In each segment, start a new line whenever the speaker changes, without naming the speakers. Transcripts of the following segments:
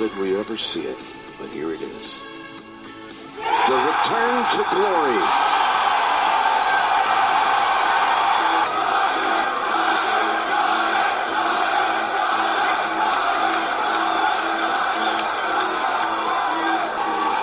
did we ever see it, but here it is. The return to glory.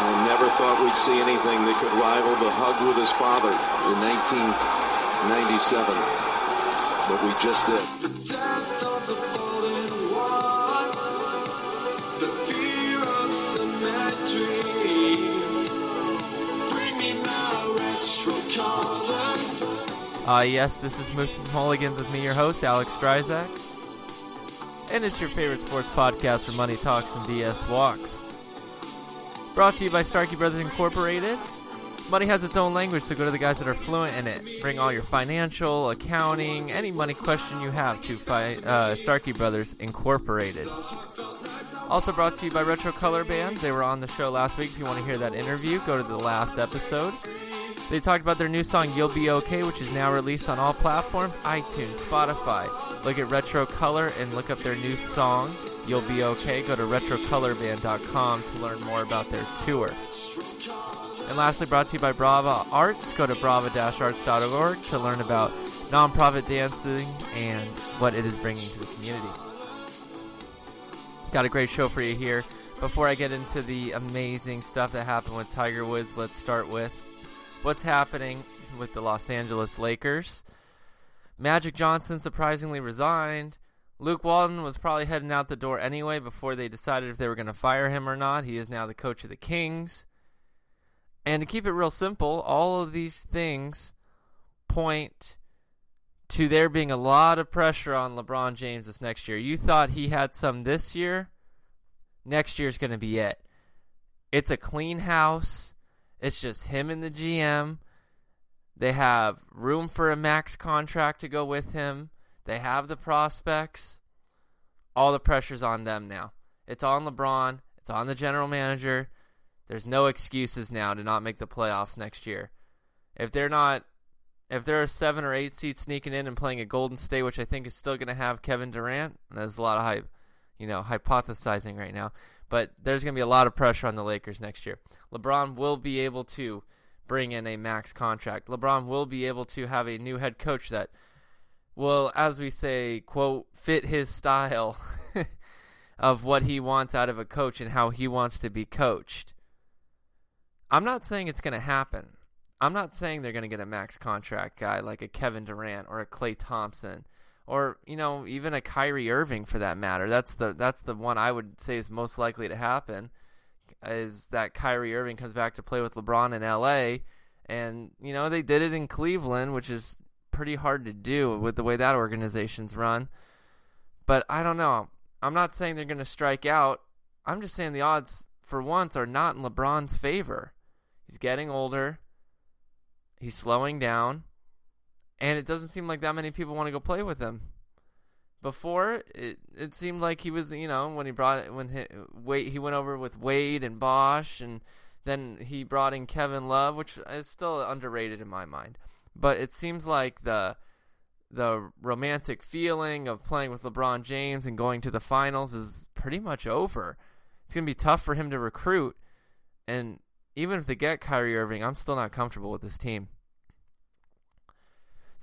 I never thought we'd see anything that could rival the hug with his father in 1997, but we just did.
Uh, yes, this is Moose's Mulligans with me, your host, Alex Stryzak. And it's your favorite sports podcast for money talks and BS walks. Brought to you by Starkey Brothers Incorporated. Money has its own language, so go to the guys that are fluent in it. Bring all your financial, accounting, any money question you have to fi- uh, Starkey Brothers Incorporated. Also brought to you by Retro Color Band. They were on the show last week. If you want to hear that interview, go to the last episode. They talked about their new song "You'll Be Okay," which is now released on all platforms: iTunes, Spotify. Look at Retro Color and look up their new song "You'll Be Okay." Go to retrocolorband.com to learn more about their tour. And lastly, brought to you by Brava Arts. Go to brava-arts.org to learn about nonprofit dancing and what it is bringing to the community. Got a great show for you here. Before I get into the amazing stuff that happened with Tiger Woods, let's start with what's happening with the Los Angeles Lakers. Magic Johnson surprisingly resigned. Luke Walton was probably heading out the door anyway before they decided if they were going to fire him or not. He is now the coach of the Kings. And to keep it real simple, all of these things point to there being a lot of pressure on LeBron James this next year. You thought he had some this year, next year's going to be it. It's a clean house. It's just him and the GM. They have room for a max contract to go with him. They have the prospects. All the pressure's on them now. It's on LeBron. It's on the general manager. There's no excuses now to not make the playoffs next year. If they're not, if they're a seven or eight seed sneaking in and playing a Golden State, which I think is still going to have Kevin Durant, and there's a lot of hype, you know, hypothesizing right now. But there's going to be a lot of pressure on the Lakers next year. LeBron will be able to bring in a max contract. LeBron will be able to have a new head coach that will, as we say, quote, fit his style of what he wants out of a coach and how he wants to be coached. I'm not saying it's going to happen. I'm not saying they're going to get a max contract guy like a Kevin Durant or a Klay Thompson or you know even a Kyrie Irving for that matter. That's the that's the one I would say is most likely to happen is that Kyrie Irving comes back to play with LeBron in LA and you know they did it in Cleveland which is pretty hard to do with the way that organization's run. But I don't know. I'm not saying they're going to strike out. I'm just saying the odds for once are not in LeBron's favor. He's getting older. He's slowing down, and it doesn't seem like that many people want to go play with him. Before it, it seemed like he was, you know, when he brought when he, Wade, he went over with Wade and Bosh, and then he brought in Kevin Love, which is still underrated in my mind. But it seems like the the romantic feeling of playing with LeBron James and going to the finals is pretty much over. It's gonna be tough for him to recruit, and even if they get Kyrie Irving, I'm still not comfortable with this team.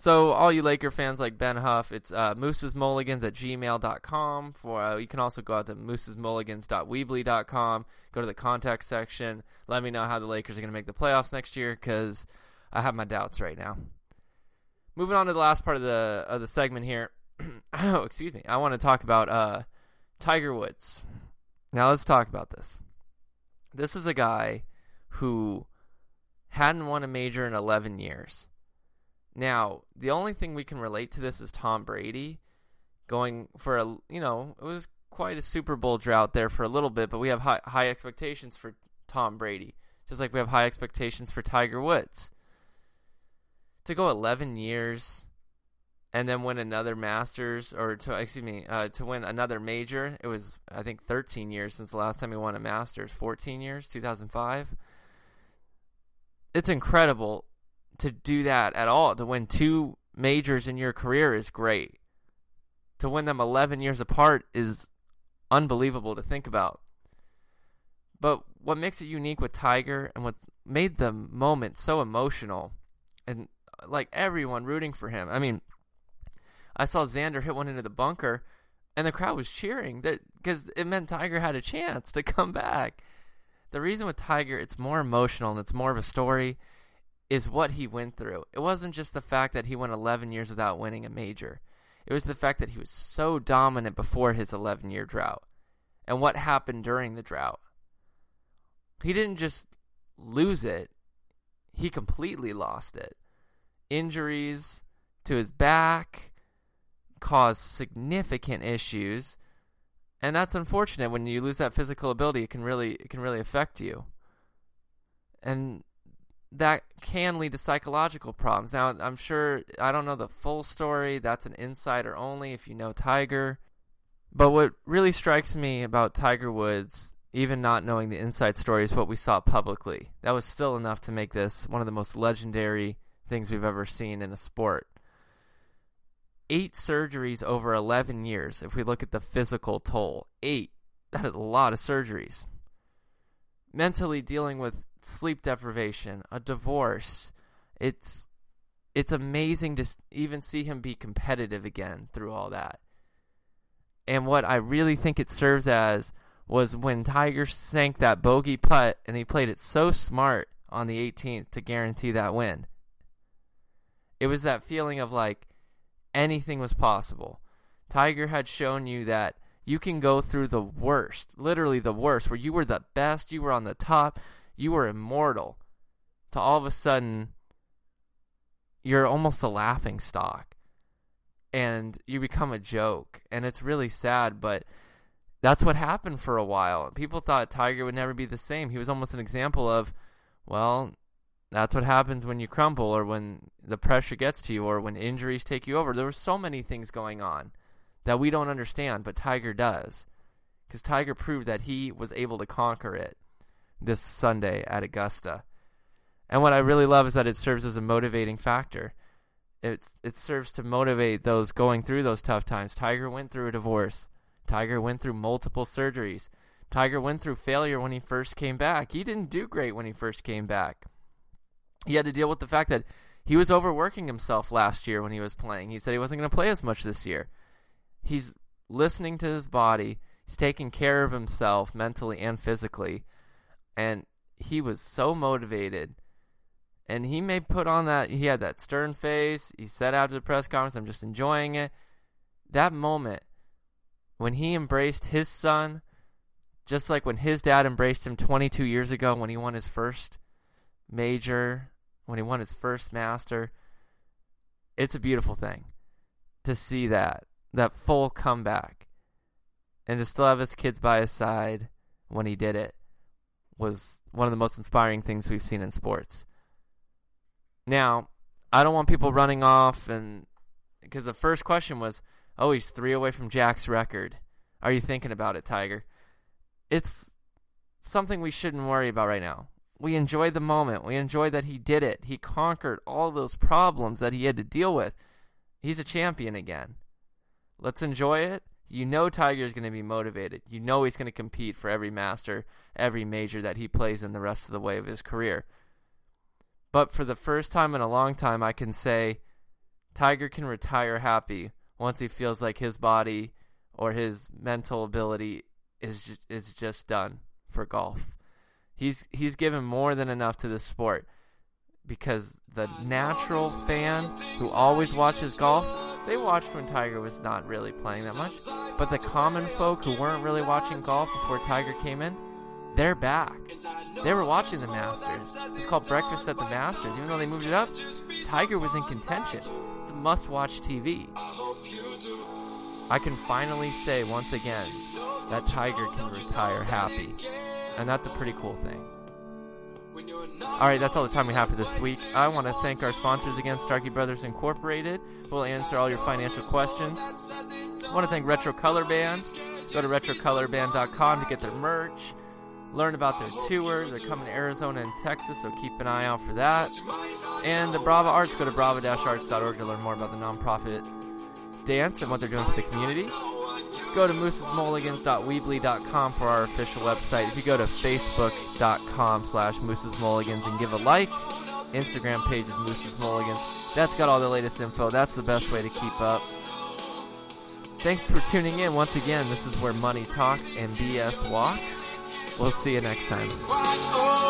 So, all you Laker fans like Ben Huff, it's uh, moosesmulligans at gmail.com. For, uh, you can also go out to moosesmulligans.weebly.com, go to the contact section. Let me know how the Lakers are going to make the playoffs next year because I have my doubts right now. Moving on to the last part of the of the segment here. oh, excuse me. I want to talk about uh, Tiger Woods. Now, let's talk about this. This is a guy who hadn't won a major in 11 years. Now, the only thing we can relate to this is Tom Brady going for a, you know, it was quite a Super Bowl drought there for a little bit, but we have high, high expectations for Tom Brady, just like we have high expectations for Tiger Woods. To go 11 years and then win another Masters, or to, excuse me, uh, to win another major, it was, I think, 13 years since the last time he won a Masters, 14 years, 2005 it's incredible to do that at all. To win two majors in your career is great. To win them 11 years apart is unbelievable to think about. But what makes it unique with Tiger and what made the moment so emotional and like everyone rooting for him. I mean, I saw Xander hit one into the bunker and the crowd was cheering that because it meant Tiger had a chance to come back. The reason with Tiger it's more emotional and it's more of a story is what he went through. It wasn't just the fact that he went 11 years without winning a major. It was the fact that he was so dominant before his 11 year drought and what happened during the drought. He didn't just lose it, he completely lost it. Injuries to his back caused significant issues. And that's unfortunate when you lose that physical ability it can really it can really affect you. And that can lead to psychological problems. Now, I'm sure I don't know the full story. That's an insider only if you know Tiger. But what really strikes me about Tiger Woods, even not knowing the inside story, is what we saw publicly. That was still enough to make this one of the most legendary things we've ever seen in a sport. Eight surgeries over 11 years, if we look at the physical toll. Eight. That is a lot of surgeries. Mentally dealing with sleep deprivation, a divorce. It's it's amazing to even see him be competitive again through all that. And what I really think it serves as was when Tiger sank that bogey putt and he played it so smart on the 18th to guarantee that win. It was that feeling of like anything was possible. Tiger had shown you that you can go through the worst, literally the worst, where you were the best, you were on the top, you were immortal, to all of a sudden you're almost a laughing stock and you become a joke and it's really sad but that's what happened for a while. People thought tiger would never be the same. He was almost an example of well that's what happens when you crumble or when the pressure gets to you or when injuries take you over. There were so many things going on that we don't understand but tiger does because tiger proved that he was able to conquer it this Sunday at Augusta. And what I really love is that it serves as a motivating factor. It it serves to motivate those going through those tough times. Tiger went through a divorce. Tiger went through multiple surgeries. Tiger went through failure when he first came back. He didn't do great when he first came back. He had to deal with the fact that he was overworking himself last year when he was playing. He said he wasn't going to play as much this year. He's listening to his body. He's taking care of himself mentally and physically and he was so motivated. And he may put on that, he had that stern face. He said after the press conference, I'm just enjoying it. That moment when he embraced his son, just like when his dad embraced him 22 years ago when he won his first major, when he won his first master, it's a beautiful thing to see that, that full comeback. And to still have his kids by his side when he did it was one of the most inspiring things we've seen in sports. Now, I don't want people running off and because the first question was, "Oh, he's 3 away from Jack's record. Are you thinking about it, Tiger?" It's something we shouldn't worry about right now. We enjoy the moment. We enjoy that he did it. He conquered all those problems that he had to deal with. He's a champion again. Let's enjoy it you know Tiger is going to be motivated. You know he's going to compete for every master, every major that he plays in the rest of the way of his career. But for the first time in a long time, I can say Tiger can retire happy once he feels like his body or his mental ability is ju- is just done for golf. He's he's given more than enough to the sport because the natural fan who always watches golf they watched when Tiger was not really playing that much. But the common folk who weren't really watching golf before Tiger came in, they're back. They were watching the Masters. It's called Breakfast at the Masters. Even though they moved it up, Tiger was in contention. It's a must watch TV. I can finally say once again that Tiger can retire happy. And that's a pretty cool thing. All right, that's all the time we have for this week. I want to thank our sponsors again, Starkey Brothers Incorporated. We'll answer all your financial questions. I want to thank Retro Color Band. Go to retrocolorband.com to get their merch, learn about their tour. They're coming to Arizona and Texas, so keep an eye out for that. And the Brava Arts, go to brava-arts.org to learn more about the nonprofit dance and what they're doing for the community. Go to moosesmulligans.weebly.com for our official website. If you go to facebook.com slash moosesmulligans and give a like, Instagram page is moosesmulligans. That's got all the latest info. That's the best way to keep up. Thanks for tuning in once again. This is where money talks and BS walks. We'll see you next time.